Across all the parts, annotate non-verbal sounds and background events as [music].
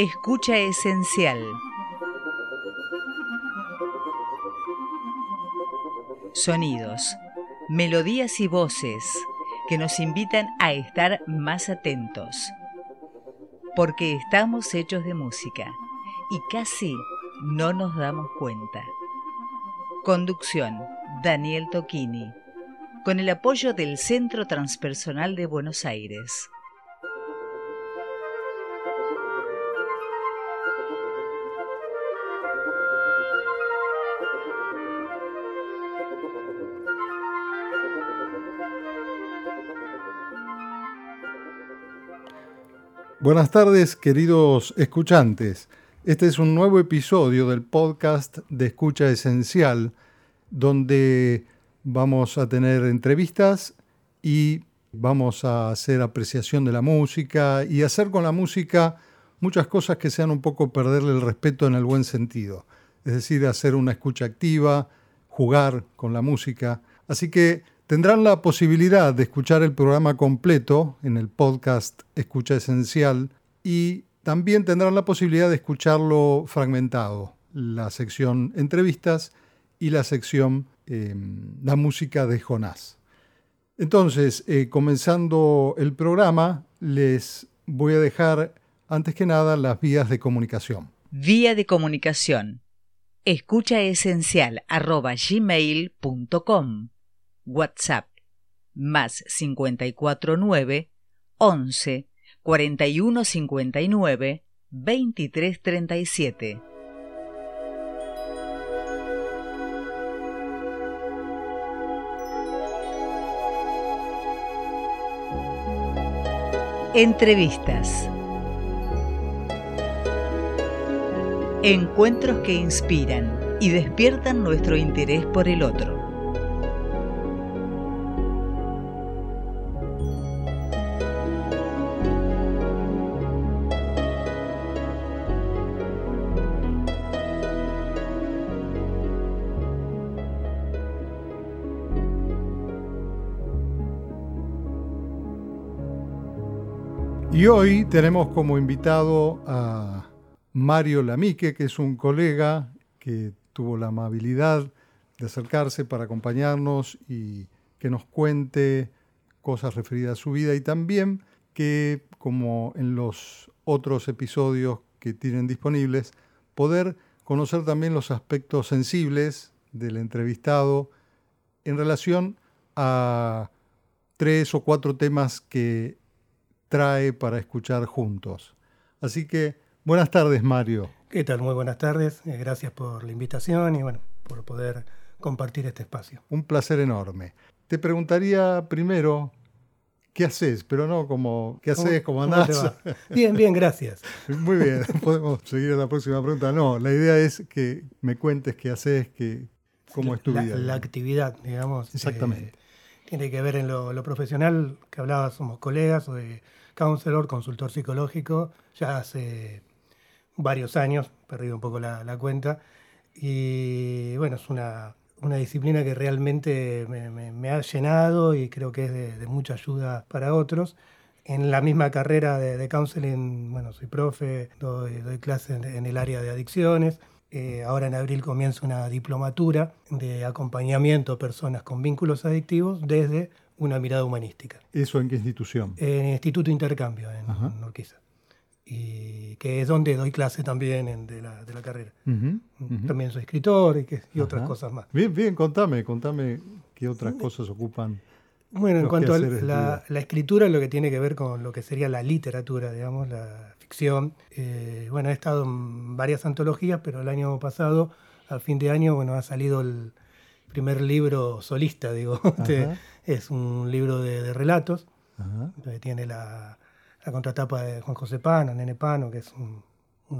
Escucha esencial. Sonidos, melodías y voces que nos invitan a estar más atentos. Porque estamos hechos de música y casi no nos damos cuenta. Conducción, Daniel Tocchini, con el apoyo del Centro Transpersonal de Buenos Aires. Buenas tardes, queridos escuchantes. Este es un nuevo episodio del podcast de Escucha Esencial, donde vamos a tener entrevistas y vamos a hacer apreciación de la música y hacer con la música muchas cosas que sean un poco perderle el respeto en el buen sentido. Es decir, hacer una escucha activa, jugar con la música. Así que Tendrán la posibilidad de escuchar el programa completo en el podcast Escucha Esencial y también tendrán la posibilidad de escucharlo fragmentado, la sección entrevistas y la sección em, La música de Jonás. Entonces, eh, comenzando el programa, les voy a dejar antes que nada las vías de comunicación. Vía de comunicación. Escucha esencial gmail.com WhatsApp más 549 11 41 59 23 37. Entrevistas. Encuentros que inspiran y despiertan nuestro interés por el otro. Y hoy tenemos como invitado a Mario Lamique, que es un colega que tuvo la amabilidad de acercarse para acompañarnos y que nos cuente cosas referidas a su vida y también que, como en los otros episodios que tienen disponibles, poder conocer también los aspectos sensibles del entrevistado en relación a tres o cuatro temas que trae para escuchar juntos. Así que buenas tardes, Mario. ¿Qué tal? Muy buenas tardes. Eh, gracias por la invitación y bueno, por poder compartir este espacio. Un placer enorme. Te preguntaría primero, ¿qué haces? Pero no como, ¿qué haces? ¿Cómo andás? Bien, bien, gracias. [laughs] Muy bien, [laughs] podemos seguir a la próxima pregunta. No, la idea es que me cuentes qué haces, que, cómo es tu la, vida. La actividad, digamos. Exactamente. Eh, tiene que ver en lo, profesional, que hablaba, somos colegas, soy counselor, consultor psicológico, ya hace varios años, perdido un poco la, cuenta, y bueno, es una, disciplina que realmente me, ha llenado y creo que es de, mucha ayuda para otros. En la misma carrera de, counseling, bueno, soy profe, doy, doy clases en, el área de adicciones, eh, ahora en abril comienza una diplomatura de acompañamiento a personas con vínculos adictivos desde una mirada humanística. ¿Eso en qué institución? En el Instituto Intercambio, en, Urquiza. Y que es donde doy clase también de, la, carrera. También soy escritor y, que, y otras cosas más. Bien, bien, contame, contame qué otras cosas ocupan. Bueno, en cuanto a la, la, escritura, lo que tiene que ver con lo que sería la literatura, digamos, la, eh, bueno, he estado en varias antologías, pero el año pasado, al fin de año, bueno, ha salido el primer libro solista, digo. [laughs] es un libro de, relatos. tiene la, contratapa de Juan José Pano, Nene Pano, que es un,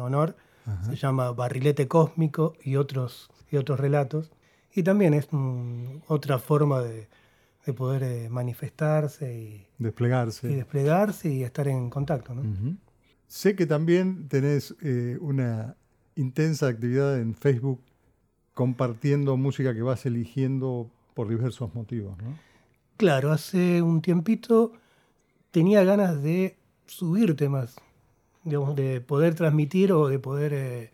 honor. Se llama Barrilete Cósmico y otros, y otros relatos. Y también es otra forma de, poder eh, manifestarse y desplegarse. y desplegarse y estar en contacto. ¿no? Sé que también tenés eh, una intensa actividad en Facebook compartiendo música que vas eligiendo por diversos motivos, ¿no? Claro, hace un tiempito tenía ganas de subir temas digamos, de poder transmitir o de poder eh,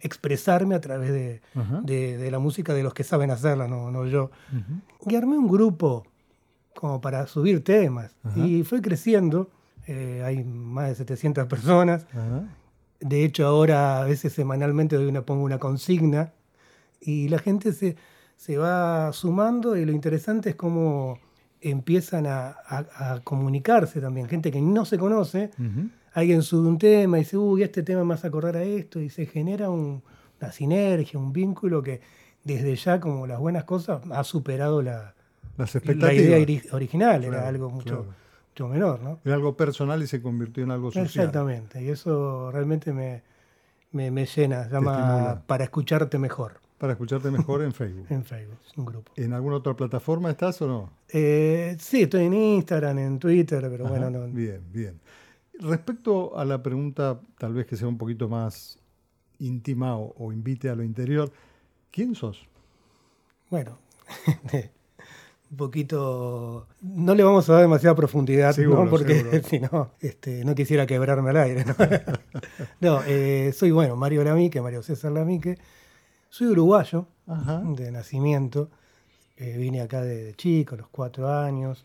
expresarme a través de, Ajá. de- de la música de los que saben hacerla, no, no yo. Ujú. Y armé un grupo como para subir temas. Ajá. Y fue creciendo. eh, hay más de 700 personas. Ajá. De hecho, ahora a veces semanalmente doy una, pongo una consigna y la gente se, se va sumando y lo interesante es cómo empiezan a, a- a comunicarse también. Gente que no se conoce, alguien sube un tema y dice, uy, este tema me hace acordar a esto y se genera un- una sinergia, un vínculo que desde ya, como las buenas cosas, ha superado la, Las la idea ori- original. Claro, Era algo mucho, claro. mucho menor, ¿no? Era algo personal y se convirtió en algo social. Exactamente, y eso realmente me, me, me llena. Se llama. Para escucharte mejor Para escucharte mejor en Facebook. [laughs] en Facebook, es un grupo. ¿En alguna otra plataforma estás o no? Eh, sí, estoy en Instagram, en Twitter, pero Ajá, bueno, no, Bien, bien. Respecto a la pregunta, tal vez que sea un poquito más íntima o, o invite a lo interior, ¿quién sos? bueno, [laughs] un poquito... No le vamos a dar demasiada profundidad, Seguro, ¿no? porque [laughs] si no, este, no quisiera quebrarme al aire. No, No, eh, soy, bueno, Mario Lamique, Mario César Lamique. Soy uruguayo, Ajá. de nacimiento. Eh, vine acá de, de chico, a los cuatro años.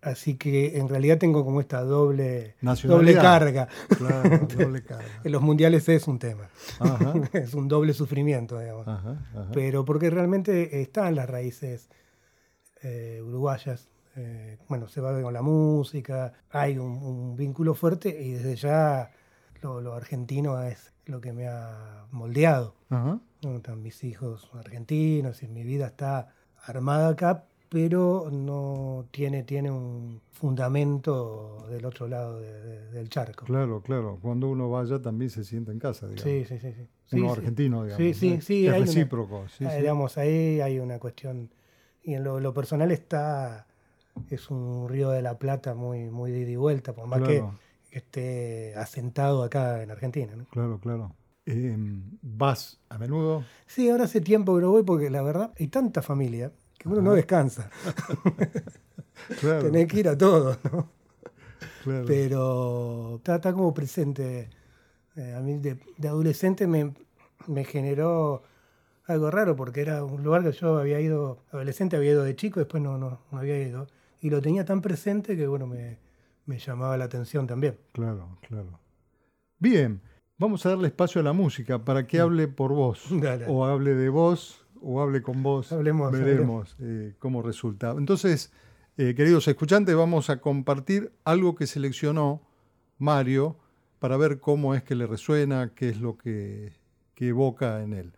Así que en realidad tengo como esta doble, doble carga. Claro, [laughs] doble carga. En los mundiales es un tema. Ajá, [laughs] es un doble sufrimiento, digamos. ajá, ajá. Pero porque realmente están las raíces eh, uruguayas. Eh, bueno, se va con la música, hay un, un vínculo fuerte y desde ya lo, lo argentino es lo que me ha moldeado. Ajá. ¿No? Están mis hijos argentinos y mi vida está armada acá, pero no tiene, tiene un fundamento del otro lado de- de- del charco. Claro, claro. Cuando uno vaya también se siente en casa, digamos. Sí, sí, sí. sí. Uno sí. argentino, digamos. Sí, sí, ¿no? sí, Es hay una- recíproco. sí, Ah, sí. Digamos, ahí hay una cuestión. Y en lo, lo personal está. Es un río de la Plata muy, muy de ida y vuelta, por más Claro. que esté asentado acá en Argentina. ¿no? Claro, claro. Eh, ¿Vas a menudo? Sí, ahora hace tiempo que no voy porque la verdad hay tanta familia que uno no descansa. [laughs] Claro, Tenés que ir a todo, ¿no? claro. Pero está, está como presente. Eh, a mí de, de adolescente me, me generó algo raro porque era un lugar que yo había ido, adolescente había ido de chico, después no, no, no había ido. Y lo tenía tan presente que bueno, me, me llamaba la atención también. Claro, claro. Bien, vamos a darle espacio a la música para que hable por vos. [laughs] Dale. O hable de vos, o hable con vos. Hablemos, Veremos eh, cómo resulta. Entonces, eh, queridos escuchantes, vamos a compartir algo que seleccionó Mario para ver cómo es que le resuena, qué es lo que, que evoca en él.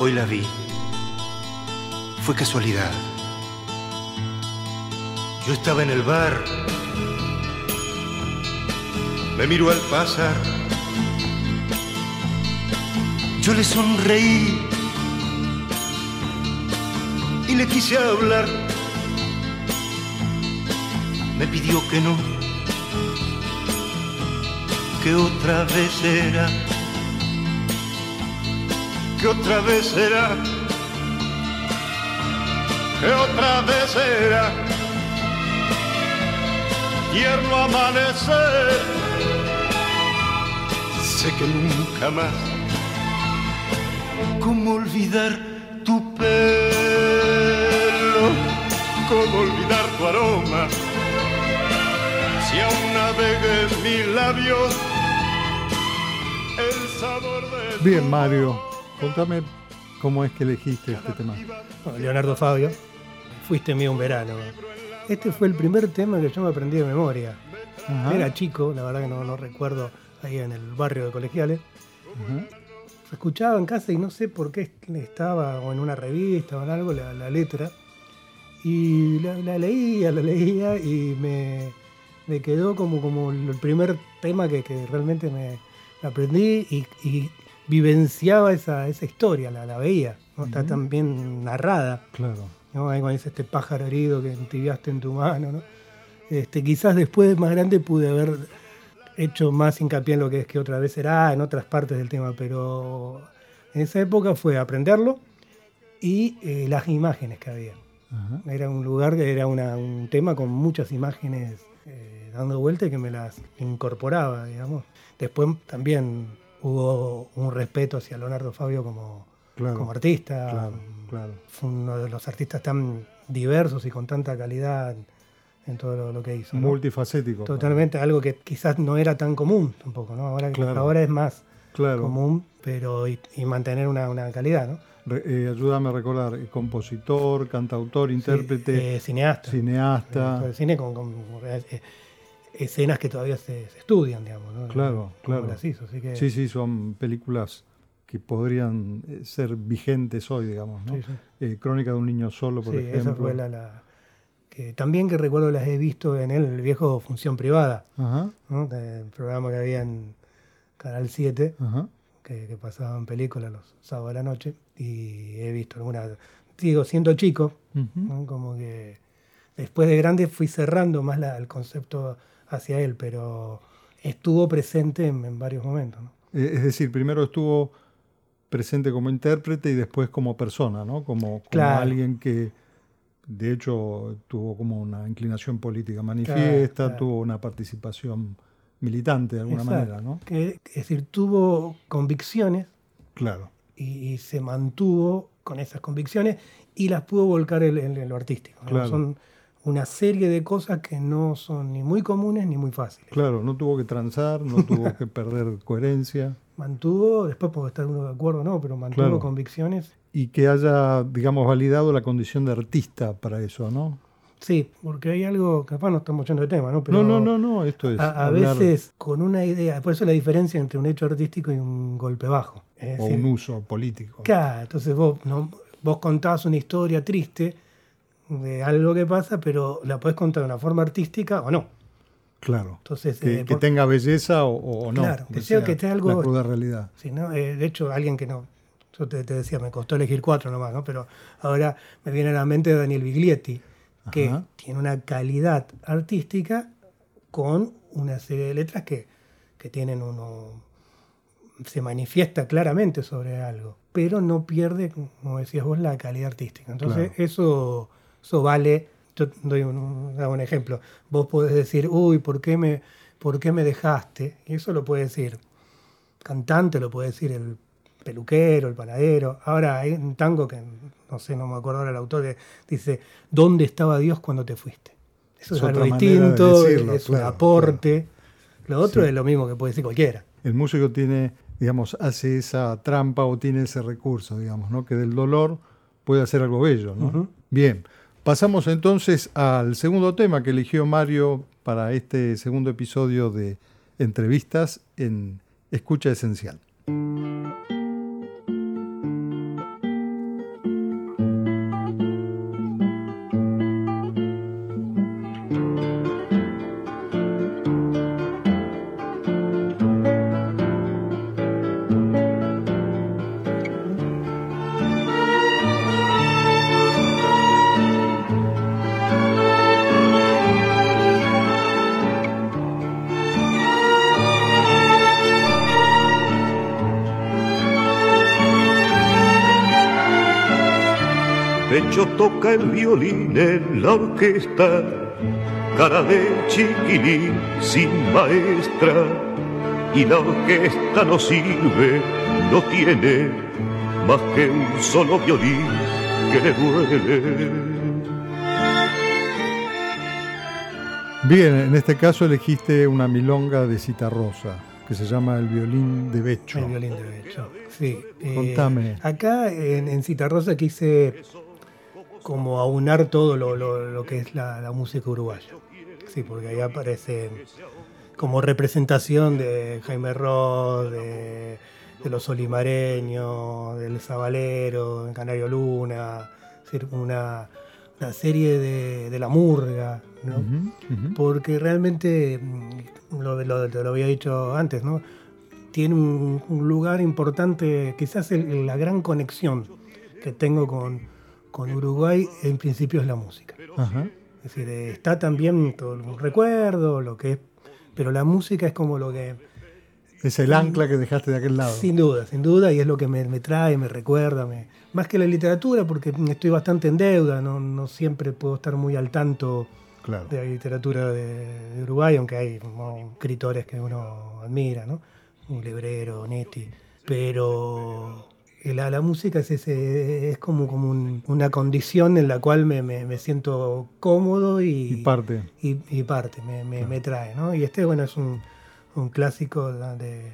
Hoy la vi. Fue casualidad. Yo estaba en el bar. Me miró al pasar. Yo le sonreí y le quise hablar. Me pidió que no, que otra vez era que otra vez será, que otra vez será, tierno amanecer, sé que nunca más, cómo olvidar tu pelo, cómo olvidar tu aroma, si aún navega en mis labios el sabor de Bien, Mario, contame cómo es que elegiste este tema. Bueno, Leonardo Fabio, fuiste mío un verano. Este fue el primer tema que yo me aprendí de memoria. Ajá, Era chico, la verdad que no, no recuerdo, ahí en el barrio de colegiales. ajá. Se escuchaba en casa y no sé por qué estaba o en una revista o en algo la, la letra. Y la, la leía, la leía y me, me quedó como, como el primer tema que, que realmente me aprendí y, y vivenciaba esa, esa historia, la, la veía. ¿no? Está tan bien narrada. Claro. ¿No? Ahí cuando dice este pájaro herido que entibiaste en tu mano. ¿no? Este, quizás después, más grande, pude haber hecho más hincapié en lo que es que otra vez será, en otras partes del tema, pero en esa época fue aprenderlo y eh, las imágenes que había. Era un lugar, era un tema con muchas imágenes eh, dando vuelta y que me las incorporaba, digamos. Después también hubo un respeto hacia Leonardo Fabio como, como artista. Claro, Fue uno de los artistas tan diversos y con tanta calidad en todo lo, que hizo. Multifacético. Totalmente, algo que quizás no era tan común tampoco, ¿no? Ahora, ahora es más común, pero y, mantener una, una, calidad, ¿no? Eh, ayúdame a recordar, eh, compositor, cantautor, intérprete, eh, cineasta. Cineasta. cine con, escenas que todavía se, estudian, digamos. ¿no? Claro, claro. Sí, sí, son películas que podrían ser vigentes hoy, digamos. ¿no? Crónica de un niño solo, por ejemplo. Esa fue la, que también que recuerdo las he visto en el viejo Función Privada, ¿no? el programa que había en Canal 7. Ajá que, pasaban películas los sábados a la noche y he visto algunas, digo, siendo chico, como que después de grande fui cerrando más el concepto hacia él, pero estuvo presente en, varios momentos. Eh, es decir, primero estuvo presente como intérprete y después como persona, ¿no? Como, alguien que de hecho tuvo como una inclinación política manifiesta, tuvo una participación militante de alguna manera, ¿no? Que, es decir, tuvo convicciones. Claro. Y, se mantuvo con esas convicciones y las pudo volcar en, lo artístico. Son una serie de cosas que no son ni muy comunes ni muy fáciles. Claro, no tuvo que transar, no tuvo [laughs] que perder coherencia. Mantuvo, después puede estar uno de acuerdo no, pero mantuvo convicciones. Y que haya, digamos, validado la condición de artista para eso, ¿no? Sí, porque hay algo, capaz no estamos yendo de tema, ¿no? Pero no, no, no, esto es. A, veces con una idea, por eso la diferencia entre un hecho artístico y un golpe bajo. o un uso político. Claro, entonces vos, no, vos contás una historia triste de algo que pasa, pero la podés contar de una forma artística o no. Claro. Entonces, que, eh, tenga belleza o, no. Claro, que sea que esté algo. La cruda realidad. Sí, ¿no? Eh, de hecho, alguien que no. Yo te, te, decía, me costó elegir cuatro nomás, ¿no? Pero ahora me viene a la mente Daniel Biglietti que tiene una calidad artística con una serie de letras que, tienen uno. se manifiesta claramente sobre algo, pero no pierde, como decías vos, la calidad artística. Entonces, eso, eso vale. Yo doy un, un ejemplo. Vos podés decir, uy, ¿por qué, me, ¿por qué me dejaste? Y eso lo puede decir cantante, lo puede decir el peluquero, el panadero. Ahora hay un tango que, no sé, no me acuerdo ahora el autor, que dice, ¿dónde estaba Dios cuando te fuiste? Eso es, algo distinto, es un aporte. Lo otro es lo mismo que puede decir cualquiera. El músico tiene, digamos, hace esa trampa o tiene ese recurso, digamos, ¿no? Que del dolor puede hacer algo bello, ¿no? Bien, pasamos entonces al segundo tema que eligió Mario para este segundo episodio de entrevistas en Escucha Esencial. Toca el violín en la orquesta, cara de chiquilín sin maestra, y la orquesta no sirve, no tiene más que un solo violín que le duele. Bien, en este caso elegiste una milonga de Citarrosa, que se llama El violín de Becho. El violín de Becho, sí. Contame. Eh, acá en, en Citarrosa quise como aunar todo lo, que es la, música uruguaya. Sí, porque ahí aparece como representación de Jaime Ross, de, los olimareños, del Zabalero, de Canario Luna, una, una serie de, la murga, ¿no? porque realmente, mm, lo, lo, lo, había dicho antes, ¿no? tiene un, lugar importante, quizás la gran conexión que tengo con, con Uruguay en principio es la música. Es decir, está también todo el recuerdo, lo que es, pero la música es como lo que Es el ancla que dejaste de aquel lado. Sin duda, sin duda, y es lo que me, me trae, me recuerda, me, más que la literatura, porque estoy bastante en deuda, no, no siempre puedo estar muy al tanto Claro. de la literatura de, de Uruguay, aunque hay ¿no? escritores que uno admira, ¿no? Un Lebrero, Netti, pero la, la música es, ese, es como, como un- una condición en la cual me, me- me siento cómodo y, Y parte. y, y parte, me, me- me trae, ¿no? Y este, bueno, es un, un clásico de, de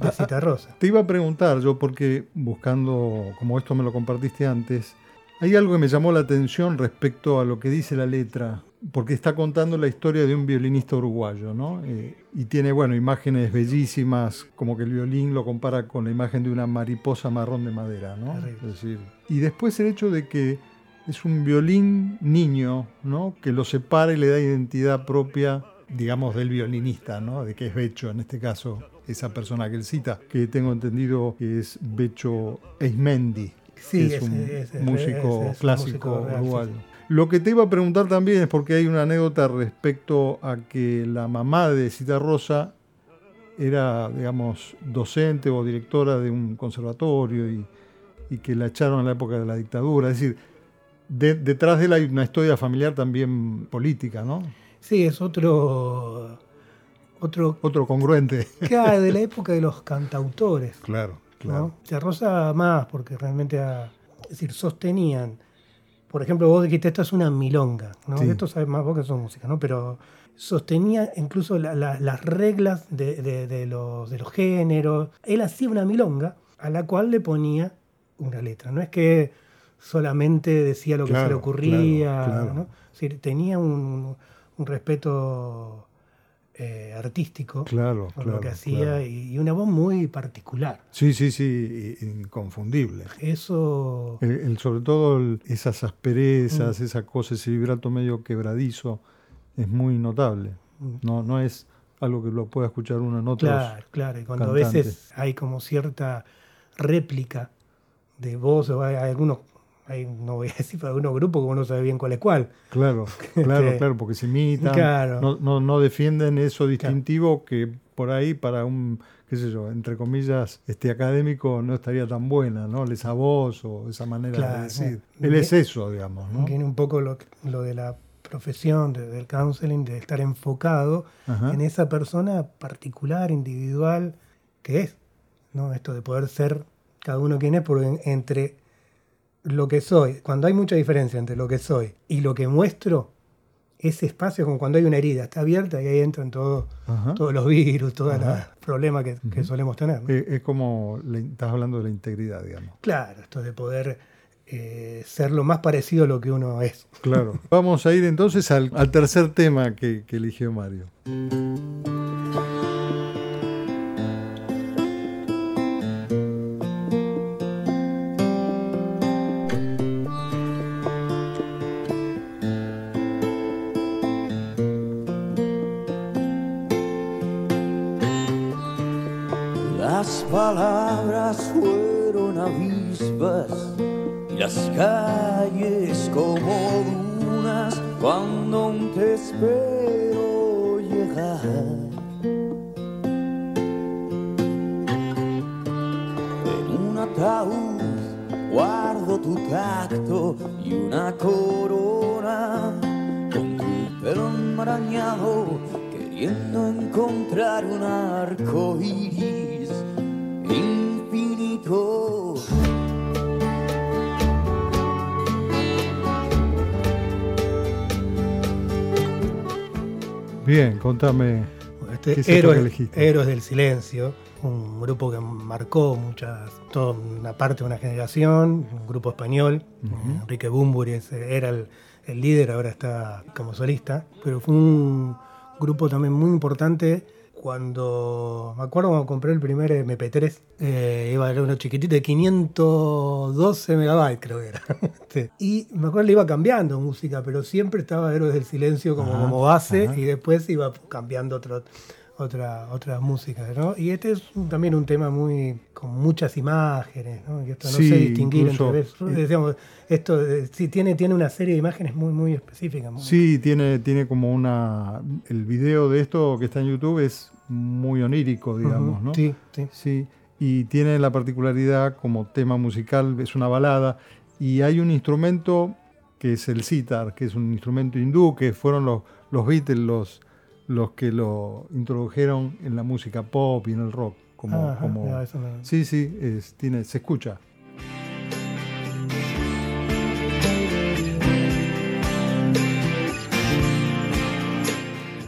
Ah, Cita Rosa. Te iba a preguntar yo, porque buscando, como esto me lo compartiste antes, hay algo que me llamó la atención respecto a lo que dice la letra, porque está contando la historia de un violinista uruguayo, ¿no? Eh, y tiene, bueno, imágenes bellísimas, como que el violín lo compara con la imagen de una mariposa marrón de madera, ¿no? Es decir, y después el hecho de que es un violín niño, ¿no? Que lo separa y le da identidad propia, digamos, del violinista, ¿no? De que es Becho, en este caso, esa persona que él cita, que tengo entendido que es Becho Eismendi, Sí, que es ese- un músico es un clásico músico real, sí, uruguayo. sí. Lo que te iba a preguntar también es porque hay una anécdota respecto a que la mamá de Cita Rosa era, digamos, docente o directora de un conservatorio y, y que la echaron en la época de la dictadura. Es decir, de- detrás de él hay una historia familiar también política, ¿no? Sí, es otro, otro Otro congruente. [laughs] que hay de la época de los cantautores. Claro, ¿no? Se Rosa más, porque realmente ah, es decir, sostenían. Por ejemplo, vos dijiste, esto es una milonga, ¿no? Sí. Esto sabes más vos que son música, ¿no? Pero sostenía incluso la- la- las reglas de, de- de los, de los géneros. Él hacía una milonga a la cual le ponía una letra. No es que solamente decía lo que se le ocurría, claro, claro. ¿no? Es decir, tenía un, un respeto eh, artístico Claro, por claro. lo que hacía claro. y, una voz muy particular. Sí, sí, sí, inconfundible. Eso, El- el- sobre todo el- esas asperezas, esa cosa, ese vibrato medio quebradizo, es muy notable. Mm. No, no es algo que lo pueda escuchar uno en otros. claro, claro. Y cuando a veces hay como cierta réplica de voz, o hay algunos, hay, no voy a [laughs] decir, pero algunos grupos que uno no sabe bien cuál es cuál. Claro, [laughs] claro, Este, claro, porque se imitan, claro. no, no, no defienden eso distintivo que por ahí para un, qué sé yo, entre comillas, este académico no estaría tan buena, ¿no? Esa voz o esa manera Claro, de decir. Él es eso, digamos, ¿no? Tiene un poco lo, lo de la profesión, de- del counseling, de estar enfocado Ajá. en esa persona particular, individual, que es, ¿no? Esto de poder ser cada uno quien es, porque en- entre lo que soy, cuando hay mucha diferencia entre lo que soy y lo que muestro, ese espacio es como cuando hay una herida, está abierta y ahí entran todos los virus, todos los problemas que, que solemos tener. ¿no? Es, como, estás hablando de la integridad, digamos. Claro, esto de poder eh, ser lo más parecido a lo que uno es. Claro. [laughs] Vamos a ir entonces al, al tercer tema que, que eligió Mario. Y las calles como dunas cuando te espero llegar. En un ataúd guardo tu tacto y una corona con tu pelo enmarañado queriendo encontrar un arco iris infinito. Bien, contame. Este, ¿Qué Héroes, elegiste? Héroes del Silencio, un grupo que marcó muchas, toda una parte de una generación, un grupo español. Enrique Bumburi era el, el líder, ahora está como solista, pero fue un grupo también muy importante. Cuando me acuerdo cuando compré el primer MP3, eh, iba a ser uno chiquitito de 512 megabytes, creo que era. [laughs] Y me acuerdo le iba cambiando música, pero siempre estaba Héroes del Silencio como, Ajá, como base ajá. y después iba cambiando otro- otra, otras músicas, ¿no? Y este es un- también un tema muy con muchas imágenes, ¿no? Y esto no Sí, sé distinguir entre decíamos, esto eh, sí tiene, tiene una serie de imágenes muy, muy específicas. muy- Sí, tiene, tiene como una... El video de esto que está en YouTube es muy onírico, digamos, Ujú, ¿no? Sí, sí. Sí, y tiene la particularidad como tema musical, es una balada, y hay un instrumento que es el sitar, que es un instrumento hindú, que fueron los, los Beatles los, los que lo introdujeron en la música pop y en el rock. Como, Ajá, como- no, eso no- Sí, sí, es- tiene, se escucha.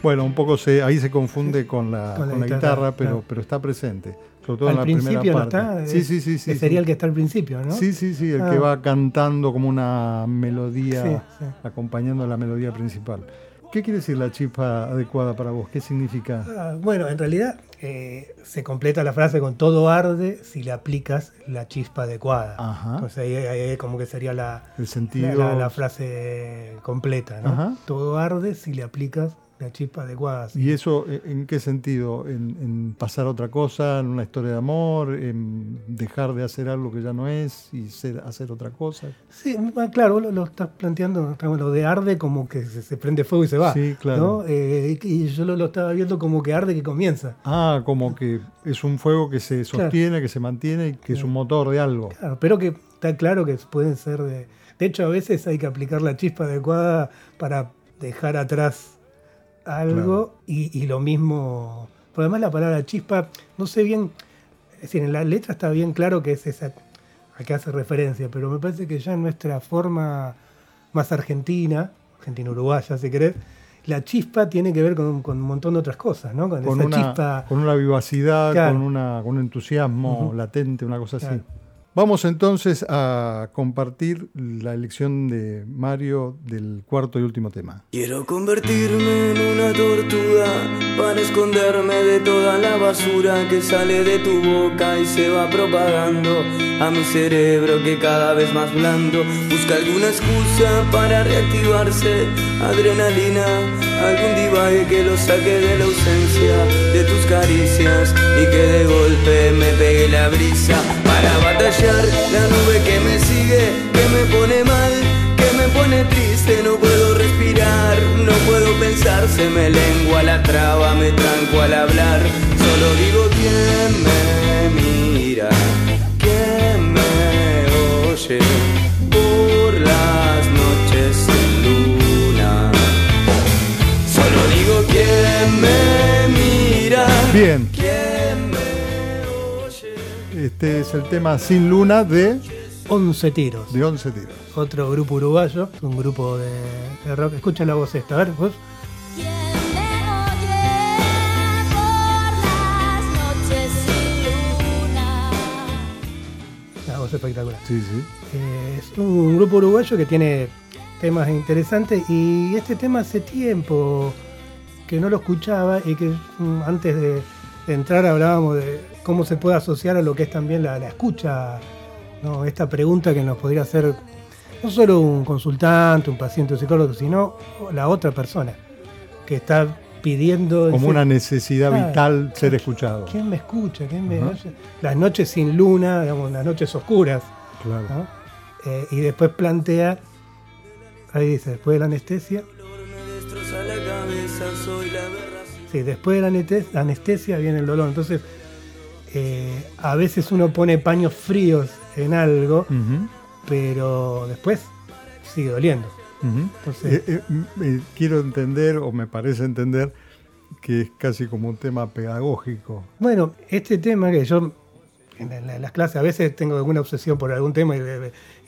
Bueno, un poco se, ahí se confunde con la, Con la con la guitarra, guitarra, pero, claro. pero está presente, sobre todo Al en la primera principio no parte. está. sí, sí, sí, sí. sería sí. el que está al principio, ¿no? Sí, sí, sí, el Ah. que va cantando como una melodía, sí. acompañando la melodía principal. ¿Qué quiere decir la chispa adecuada para vos? ¿Qué significa? Ah, bueno, en realidad eh, se completa la frase con todo arde si le aplicas la chispa adecuada. Ajá. Entonces ahí, ahí como que sería la, El sentido. la- la frase completa, ¿no? Ajá. Todo arde si le aplicas la chispa adecuada. sí. ¿Y eso eh, en qué sentido? ¿En, en pasar a otra cosa? ¿En una historia de amor? ¿En dejar de hacer algo que ya no es y ser, hacer otra cosa? Sí, ah, claro, vos lo, lo estás planteando, lo de arde como que se, se prende fuego y se va. Sí, claro. ¿no? Eh, y yo lo, lo estaba viendo como que arde que comienza. Ah, como que es un fuego que se sostiene, que se mantiene y que es un motor de algo. Claro, pero que está claro que pueden ser de... De hecho, a veces hay que aplicar la chispa adecuada para dejar atrás algo y, y lo mismo... Por además la palabra chispa, no sé bien, es decir, en la letra está bien claro que es esa a que hace referencia, pero me parece que ya en nuestra forma más argentina, argentina-uruguaya si querés, la chispa tiene que ver con, con un montón de otras cosas, ¿no? Con, Con esa una, chispa... con una vivacidad, Claro. con, una, con un entusiasmo latente, una cosa así. Vamos entonces a compartir la elección de Mario del cuarto y último tema. Quiero convertirme en una tortuga para esconderme de toda la basura que sale de tu boca y se va propagando a mi cerebro que cada vez más blando busca alguna excusa para reactivarse, adrenalina, algún divague que lo saque de la ausencia de tus caricias y que de golpe me pegue la brisa para batallar la nube que me sigue, que me pone mal que me pone triste, no puedo respirar, no puedo pensar, se me lengua la traba, me tranco al hablar, solo digo quién me mira, quién me oye por las noches sin luna, solo digo quién me mira, Bien. Este es el tema Sin Luna de, 11 tiros. de 11 tiros. otro grupo uruguayo, un grupo de, de rock. Escucha la voz esta, a ver, vos. Una voz espectacular. Sí, sí. Eh, es un grupo uruguayo que tiene temas interesantes y este tema hace tiempo que no lo escuchaba y que mm, antes de, de entrar hablábamos de cómo se puede asociar a lo que es también la, la escucha, ¿no? esta pregunta que nos podría hacer no solo un consultante, un paciente, un psicólogo, sino la otra persona que está pidiendo... Como una necesidad Ah, vital ser escuchado. ¿Quién me escucha? ¿Quién me oye? Las noches sin luna, digamos, las noches oscuras. Claro. ¿no? Eh, y después plantea, ahí dice, después de la anestesia, Me destroza la cabeza, soy la aberración. sí, después de la anestesia viene el dolor. Entonces, eh, a veces uno pone paños fríos en algo, pero después sigue doliendo. Entonces, Eh, eh, eh, quiero entender, o me parece entender, que es casi como un tema pedagógico. Bueno, este tema que yo en, la- en las clases a veces tengo alguna obsesión por algún tema y,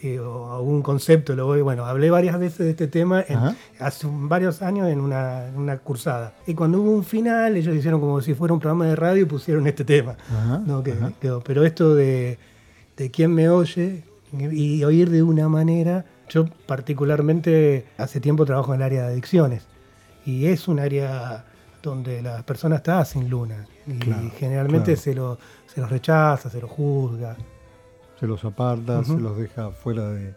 y- o algún concepto, lo voy, bueno, hablé varias veces de este tema en- hace varios años en una, en una cursada. Y cuando hubo un final, ellos hicieron como si fuera un programa de radio y pusieron este tema. Ajá, ¿no? Que quedó. Pero esto de, de quién me oye y oír de una manera, yo particularmente hace tiempo trabajo en el área de adicciones y es un área donde la persona está sin luna y Claro, generalmente claro. se, lo, se los rechaza, se los juzga. Se los aparta, se los deja fuera de-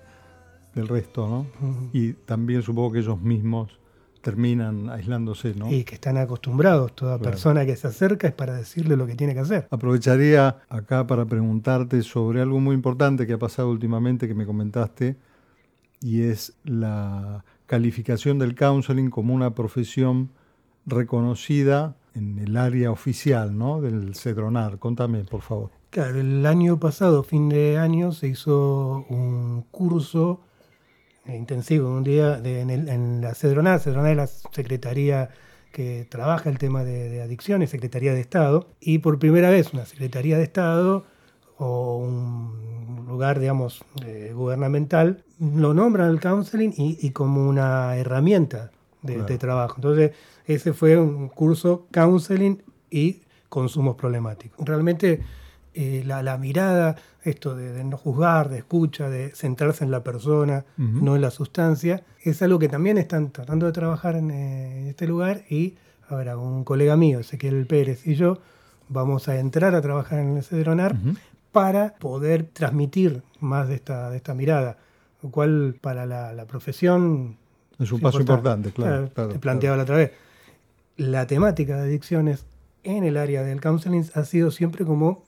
del resto, ¿no? Y también supongo que ellos mismos terminan aislándose, ¿no? Y que están acostumbrados. Toda Claro. persona que se acerca es para decirle lo que tiene que hacer. Aprovecharía acá para preguntarte sobre algo muy importante que ha pasado últimamente que me comentaste y es la calificación del counseling como una profesión reconocida en el área oficial, ¿no? Del CEDRONAR. Contame, por favor. Claro, el año pasado, fin de año, se hizo un curso intensivo, un día de- en, el- en la CEDRONAR. CEDRONAR es la secretaría que trabaja el tema de, de adicciones, Secretaría de Estado, y por primera vez una Secretaría de Estado o un lugar, digamos, eh, gubernamental, lo nombran el counseling y, y como una herramienta de, Claro. de trabajo. Entonces, ese fue un curso counseling y consumos problemáticos. Realmente eh, la, la mirada, esto de, de no juzgar, de escucha, de centrarse en la persona, no en la sustancia, es algo que también están tratando de trabajar en, eh, en este lugar y, a ver, un colega mío, Ezequiel Pérez y yo, vamos a entrar a trabajar en el Cedronar para poder transmitir más de esta, de esta mirada, lo cual para la, la profesión Es un paso importante, claro. claro, te planteaba la otra vez. La temática de adicciones en el área del counseling ha sido siempre como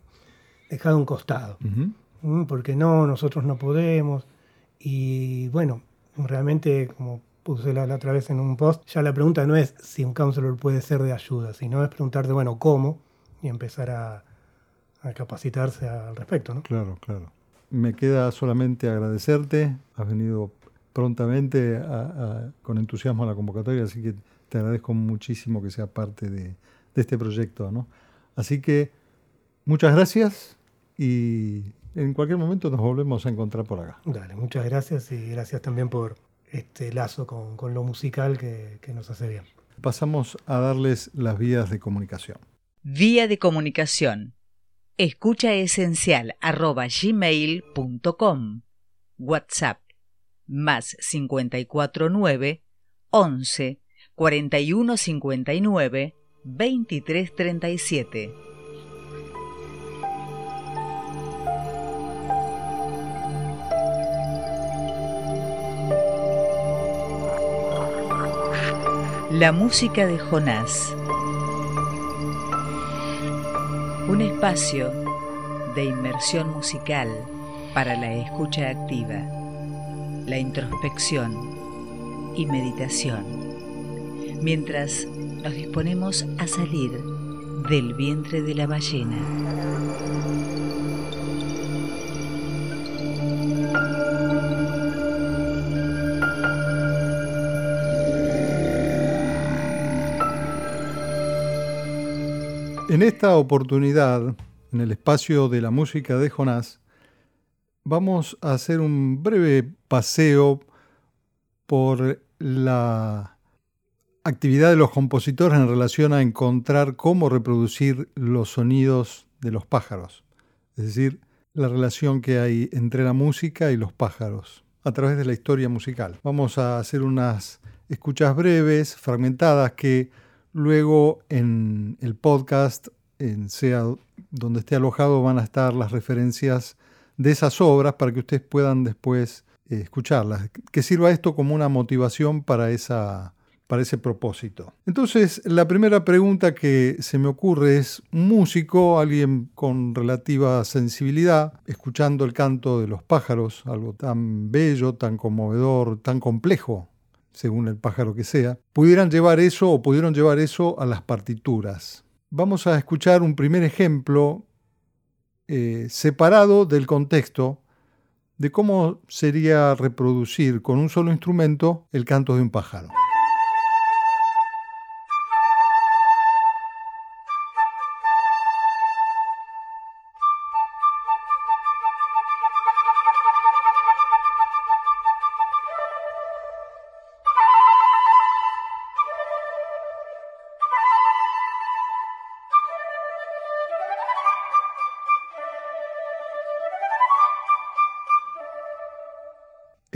dejada a un costado. claro. Ujú. ¿m? Porque no, nosotros no podemos. Y bueno, realmente, como puse la, la otra vez en un post, ya la pregunta no es si un counselor puede ser de ayuda, sino es preguntarte, bueno, cómo, y empezar a, a capacitarse al respecto, ¿no? Claro, claro. Me queda solamente agradecerte. Has venido prontamente a- a- con entusiasmo a la convocatoria, así que te agradezco muchísimo que sea parte de, de este proyecto. ¿no? Así que muchas gracias y en cualquier momento nos volvemos a encontrar por acá. Dale, muchas gracias y gracias también por este lazo con, con lo musical que, que nos hace bien. Pasamos a darles las vías de comunicación. Vía de comunicación. Escucha esencial arroba gmail.com. WhatsApp más 549 11 41 59 23 37. La música de Jonás. Un espacio de inmersión musical para la escucha activa, la introspección y meditación, mientras nos disponemos a salir del vientre de la ballena. En esta oportunidad, en el espacio de la música de Jonás, vamos a hacer un breve paseo por la actividad de los compositores en relación a encontrar cómo reproducir los sonidos de los pájaros, es decir, la relación que hay entre la música y los pájaros a través de la historia musical. Vamos a hacer unas escuchas breves, fragmentadas, que luego en el podcast, en sea donde esté alojado, van a estar las referencias de esas obras para que ustedes puedan después escucharlas. Que sirva esto como una motivación para, esa, para ese propósito. Entonces, la primera pregunta que se me ocurre es, un músico, alguien con relativa sensibilidad, escuchando el canto de los pájaros, algo tan bello, tan conmovedor, tan complejo, según el pájaro que sea, pudieran llevar eso o pudieron llevar eso a las partituras. Vamos a escuchar un primer ejemplo eh, separado del contexto de cómo sería reproducir con un solo instrumento el canto de un pájaro.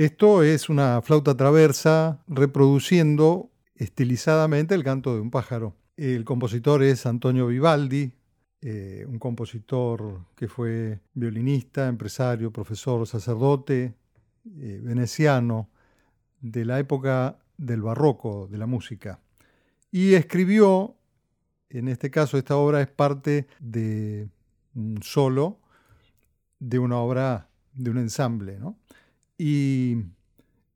Esto es una flauta traversa reproduciendo estilizadamente el canto de un pájaro. El compositor es Antonio Vivaldi, eh, un compositor que fue violinista, empresario, profesor, sacerdote, eh, veneciano, de la época del barroco de la música. Y escribió, en este caso esta obra es parte de un solo, de una obra, de un ensamble. ¿no? Y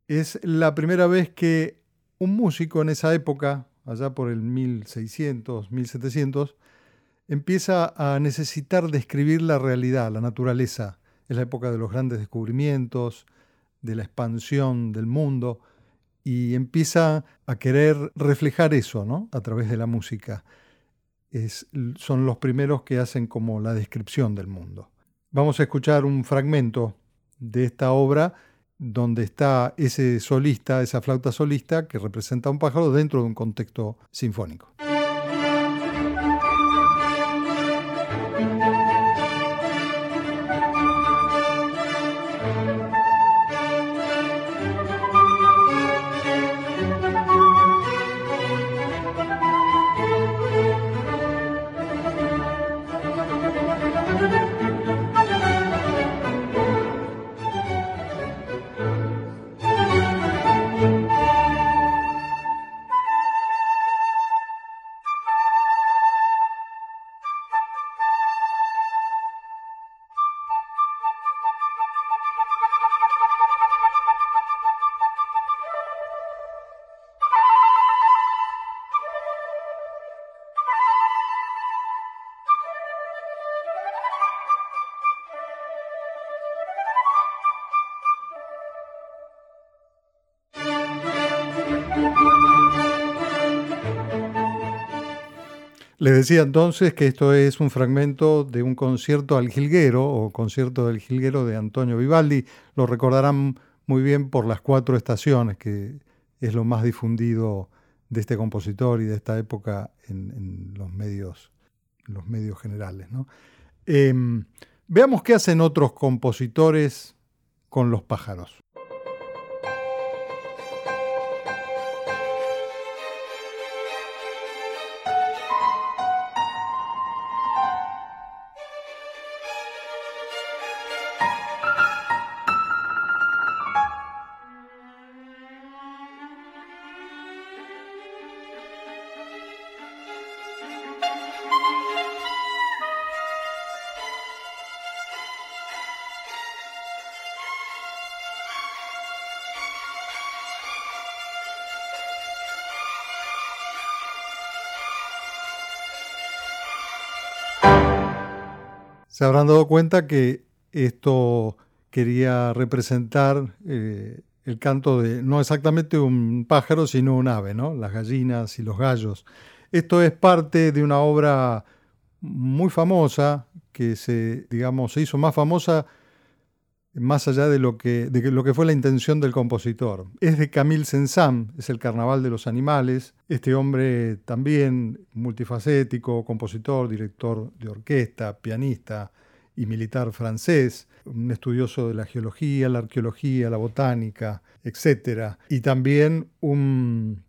es la primera vez que un músico en esa época, allá por el 1600, 1700, empieza a necesitar describir la realidad, la naturaleza. Es la época de los grandes descubrimientos, de la expansión del mundo, y empieza a querer reflejar eso ¿no? a través de la música. Son los primeros que hacen como la descripción del mundo. Vamos a escuchar un fragmento de esta obra donde está ese solista, esa flauta solista que representa a un pájaro dentro de un contexto sinfónico. Les decía entonces que esto es un fragmento de un concierto al Gilguero o concierto del Gilguero de Antonio Vivaldi. Lo recordarán muy bien por las cuatro estaciones, que es lo más difundido de este compositor y de esta época en, los, medios, los medios generales. ¿no? Eh, veamos qué hacen otros compositores con los pájaros. Se habrán dado cuenta que esto quería representar eh, el canto de no exactamente un pájaro, sino un ave, ¿no? Las gallinas y los gallos. Esto es parte de una obra muy famosa que se, digamos, se hizo más famosa más allá de lo que, de lo que fue la intención del compositor. Es de Camille Saint-Saëns, es el Carnaval de los Animales. Este hombre también multifacético, compositor, director de orquesta, pianista y militar francés, un estudioso de la geología, la arqueología, la botánica, etc. Y también un,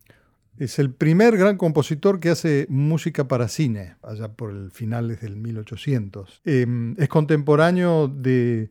es el primer gran compositor que hace música para cine, allá por el finales del 1800. Eh, es contemporáneo de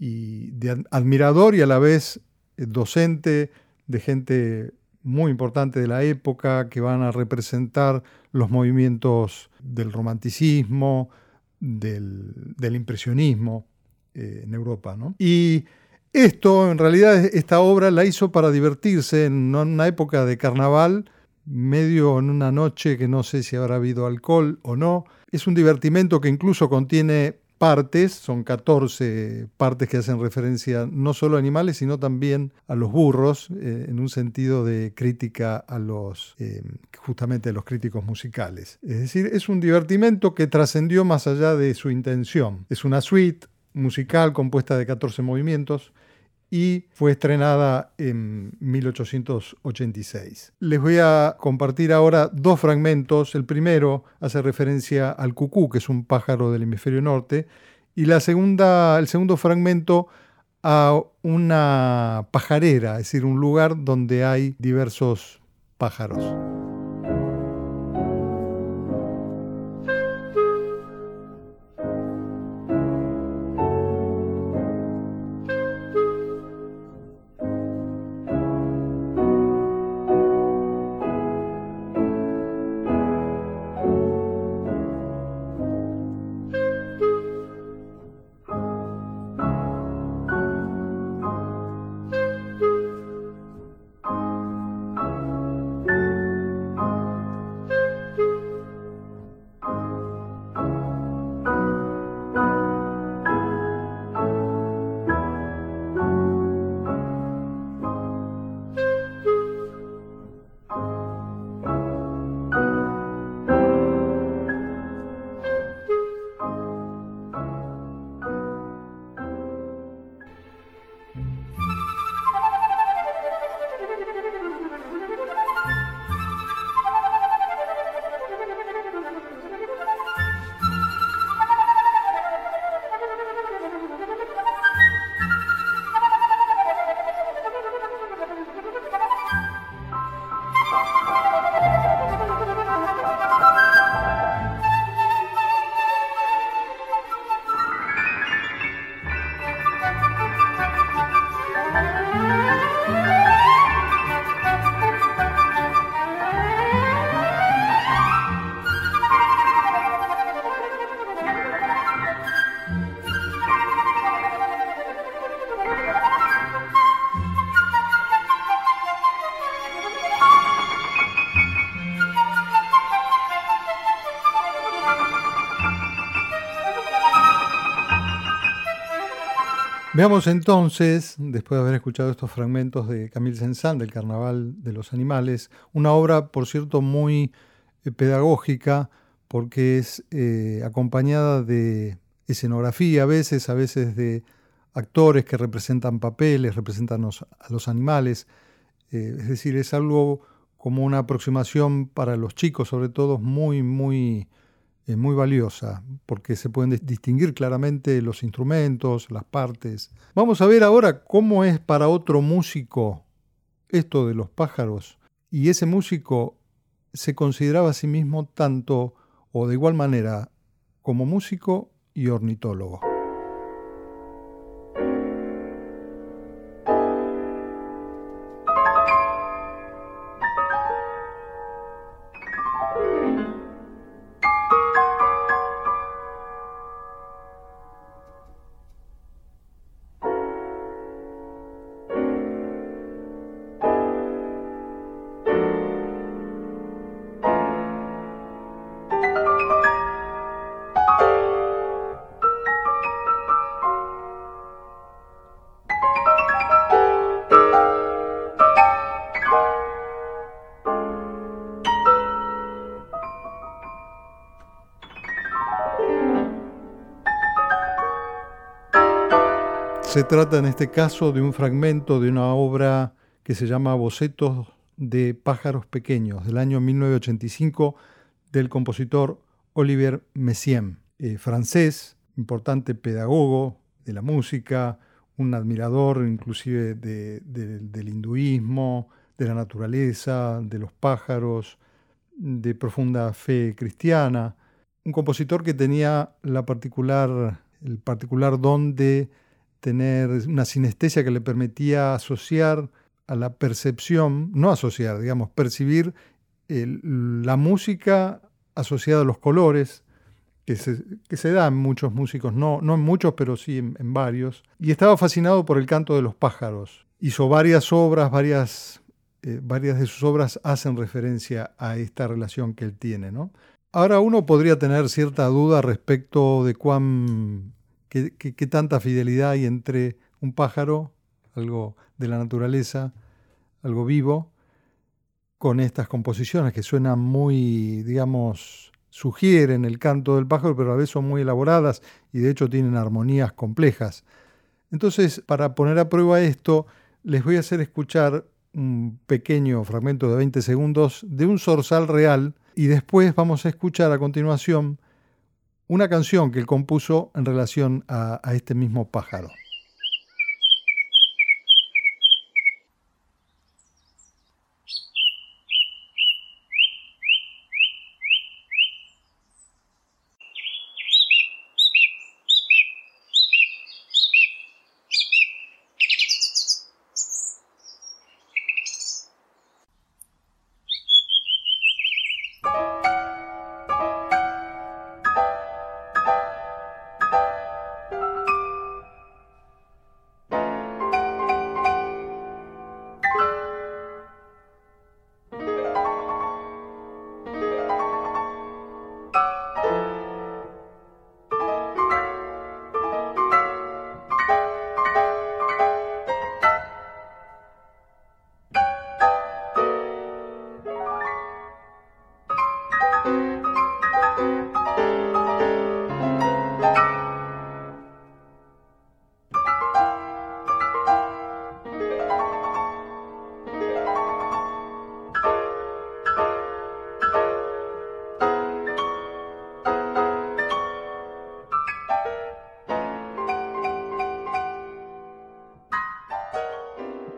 y de admirador y a la vez eh, docente de gente muy importante de la época que van a representar los movimientos del romanticismo, del, impresionismo eh, en Europa. ¿no? Y esto, en realidad, esta obra la hizo para divertirse en una época de carnaval, medio en una noche que no sé si habrá habido alcohol o no. Es un divertimento que incluso contiene partes, son 14 partes que hacen referencia no solo a animales, sino también a los burros, eh, en un sentido de crítica a los, eh, justamente a los críticos musicales. Es decir, es un divertimento que trascendió más allá de su intención. Es una suite musical compuesta de 14 movimientos y fue estrenada en 1886. Les voy a compartir ahora dos fragmentos. El primero hace referencia al cucú, que es un pájaro del hemisferio norte, y la segunda, el segundo fragmento a una pajarera, es decir, un lugar donde hay diversos pájaros. Veamos entonces, después de haber escuchado estos fragmentos de Camille Saint-Saëns del Carnaval de los Animales, una obra, por cierto, muy eh, pedagógica, porque es eh, acompañada de escenografía a veces, a veces de actores que representan papeles, representan a los animales. Eh, es decir, es algo como una aproximación para los chicos, sobre todo, muy, muy, eh, muy valiosa, porque se pueden dis- distinguir claramente los instrumentos, las partes. Vamos a ver ahora cómo es para otro músico esto de los pájaros. Y ese músico se consideraba a sí mismo tanto o de igual manera como músico y ornitólogo. Se trata en este caso de un fragmento de una obra que se llama Bocetos de pájaros pequeños del año 1985 del compositor Olivier Messiaen, eh, francés, importante pedagogo de la música, un admirador inclusive de- de- del hinduismo, de la naturaleza, de los pájaros, de profunda fe cristiana, un compositor que tenía la particular, el particular don de tener una sinestesia que le permitía asociar a la percepción, no asociar, digamos, percibir la música asociada a los colores, que se, que se da en muchos músicos, no, no en muchos, pero sí en, en varios. Y estaba fascinado por el canto de los pájaros. Hizo varias obras, varias, eh, varias de sus obras hacen referencia a esta relación que él tiene. ¿no? Ahora uno podría tener cierta duda respecto de cuán, qué, tanta fidelidad hay entre un pájaro, algo de la naturaleza, algo vivo, con estas composiciones que suenan muy, digamos, sugieren el canto del pájaro, pero a veces son muy elaboradas y de hecho tienen armonías complejas. Entonces, para poner a prueba esto, les voy a hacer escuchar un pequeño fragmento de 20 segundos de un zorzal real y después vamos a escuchar a continuación una canción que él compuso en relación a, a este mismo pájaro.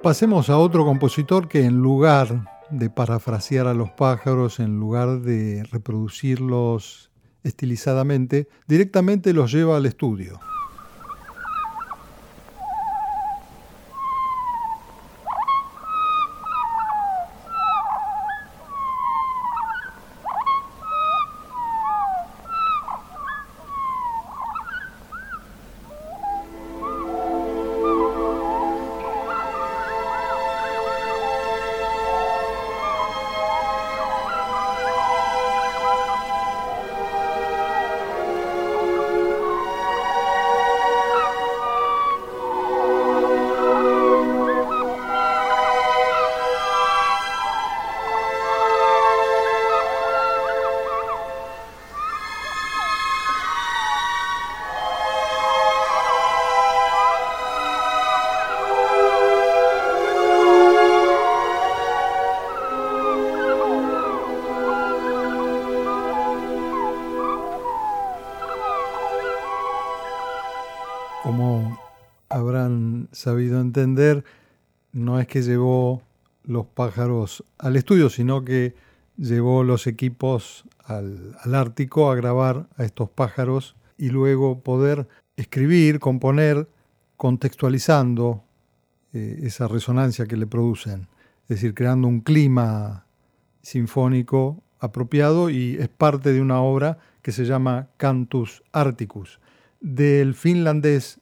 Pasemos a otro compositor que en lugar de parafrasear a los pájaros, en lugar de reproducirlos estilizadamente, directamente los lleva al estudio. Entender, no es que llevó los pájaros al estudio, sino que llevó los equipos al, Ártico a grabar a estos pájaros y luego poder escribir, componer, contextualizando eh, esa resonancia que le producen, es decir, creando un clima sinfónico apropiado y es parte de una obra que se llama Cantus Articus, del finlandés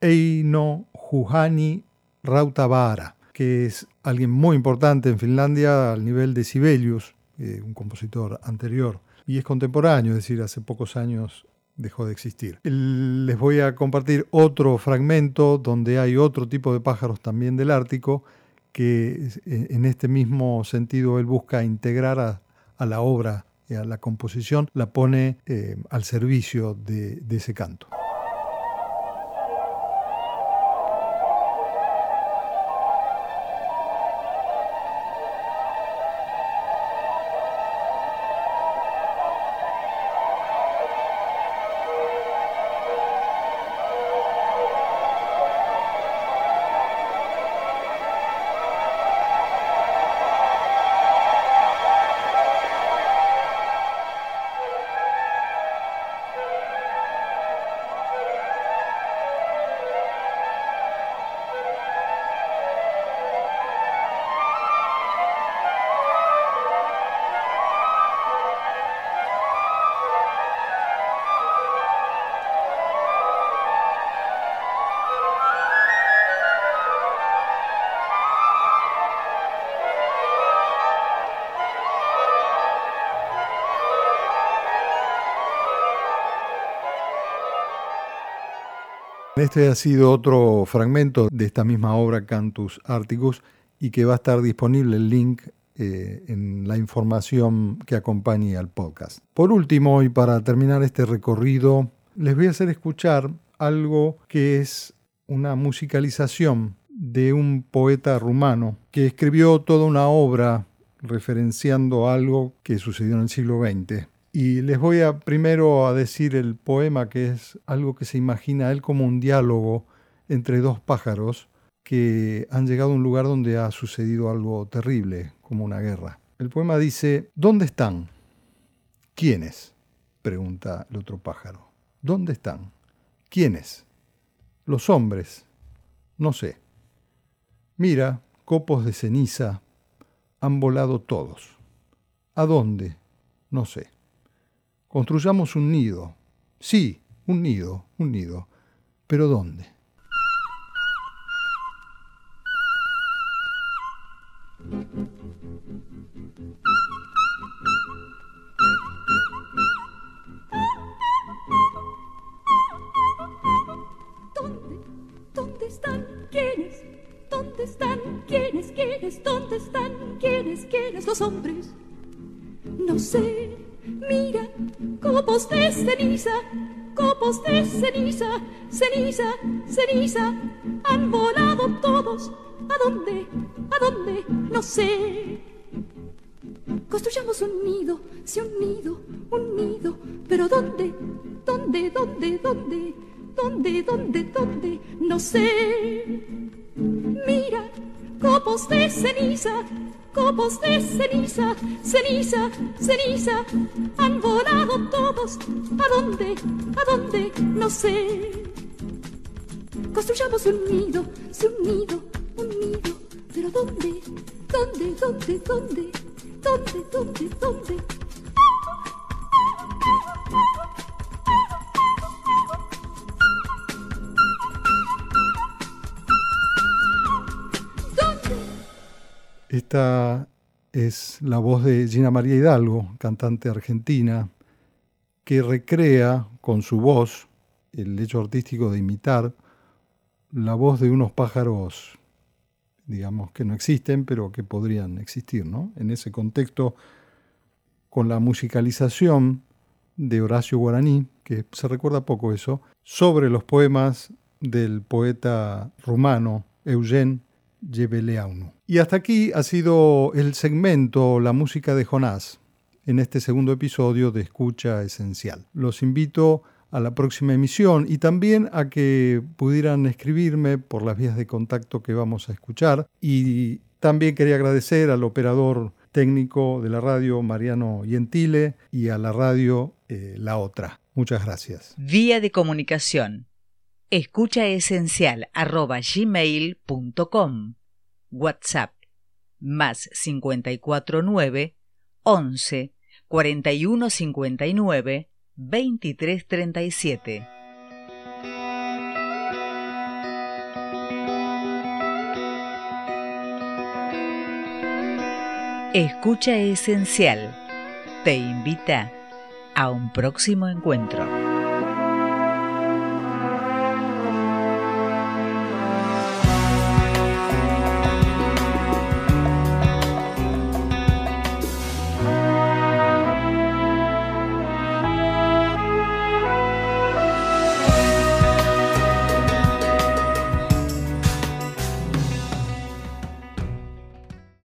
Eino Juhani Rautavaara, que es alguien muy importante en Finlandia al nivel de Sibelius, eh, un compositor anterior, y es contemporáneo, es decir, hace pocos años dejó de existir. Les voy a compartir otro fragmento donde hay otro tipo de pájaros también del Ártico, que es- en este mismo sentido él busca integrar a, a la obra y a la composición, la pone eh, al servicio de ese canto. Este ha sido otro fragmento de esta misma obra Cantus Articus y que va a estar disponible el link eh, en la información que acompañe al podcast. Por último, y para terminar este recorrido, les voy a hacer escuchar algo que es una musicalización de un poeta rumano que escribió toda una obra referenciando algo que sucedió en el siglo XX. Y les voy a primero a decir el poema que es algo que se imagina él como un diálogo entre dos pájaros que han llegado a un lugar donde ha sucedido algo terrible, como una guerra. El poema dice, ¿dónde están? ¿Quiénes? pregunta el otro pájaro. ¿Dónde están? ¿Quiénes? Los hombres. No sé. Mira, copos de ceniza. Han volado todos. ¿A dónde? No sé. Construyamos un nido. Sí, un nido, un nido. ¿Pero dónde? Copos de ceniza, copos de ceniza, ceniza, ceniza. Han volado todos. ¿A dónde? ¿A dónde? No sé. Construyamos un nido, sí, un nido, un nido. Pero ¿dónde? ¿Dónde? ¿Dónde? ¿Dónde? ¿Dónde? ¿Dónde? ¿Dónde? No sé. Mira, copos de ceniza, copos de ceniza, ceniza, ceniza. Han volado todos. ¿A dónde? ¿A dónde? No sé. Construyamos un nido, un nido, un nido. Pero. ¿Dónde? ¿Dónde? ¿Dónde? ¿Dónde? ¿Dónde? ¿Dónde? ¿Dónde? Esta es la voz de Gina María Hidalgo, cantante argentina, que recrea con su voz el hecho artístico de imitar la voz de unos pájaros, digamos, que no existen, pero que podrían existir, ¿no? En ese contexto, con la musicalización de Horacio Guaraní, que se recuerda poco eso, sobre los poemas del poeta rumano Eugen Gebeleanu. Y hasta aquí ha sido el segmento La música de Jonás en este segundo episodio de Escucha Esencial. Los invito a la próxima emisión y también a que pudieran escribirme por las vías de contacto que vamos a escuchar. Y también quería agradecer al operador técnico de la radio, Mariano Gentile, y a la radio eh, La Otra. Muchas gracias. Vía de comunicación. Escucha esencial arroba gmail.com. WhatsApp más 549 11 4159 2337. Escucha Esencial te invita a un próximo encuentro.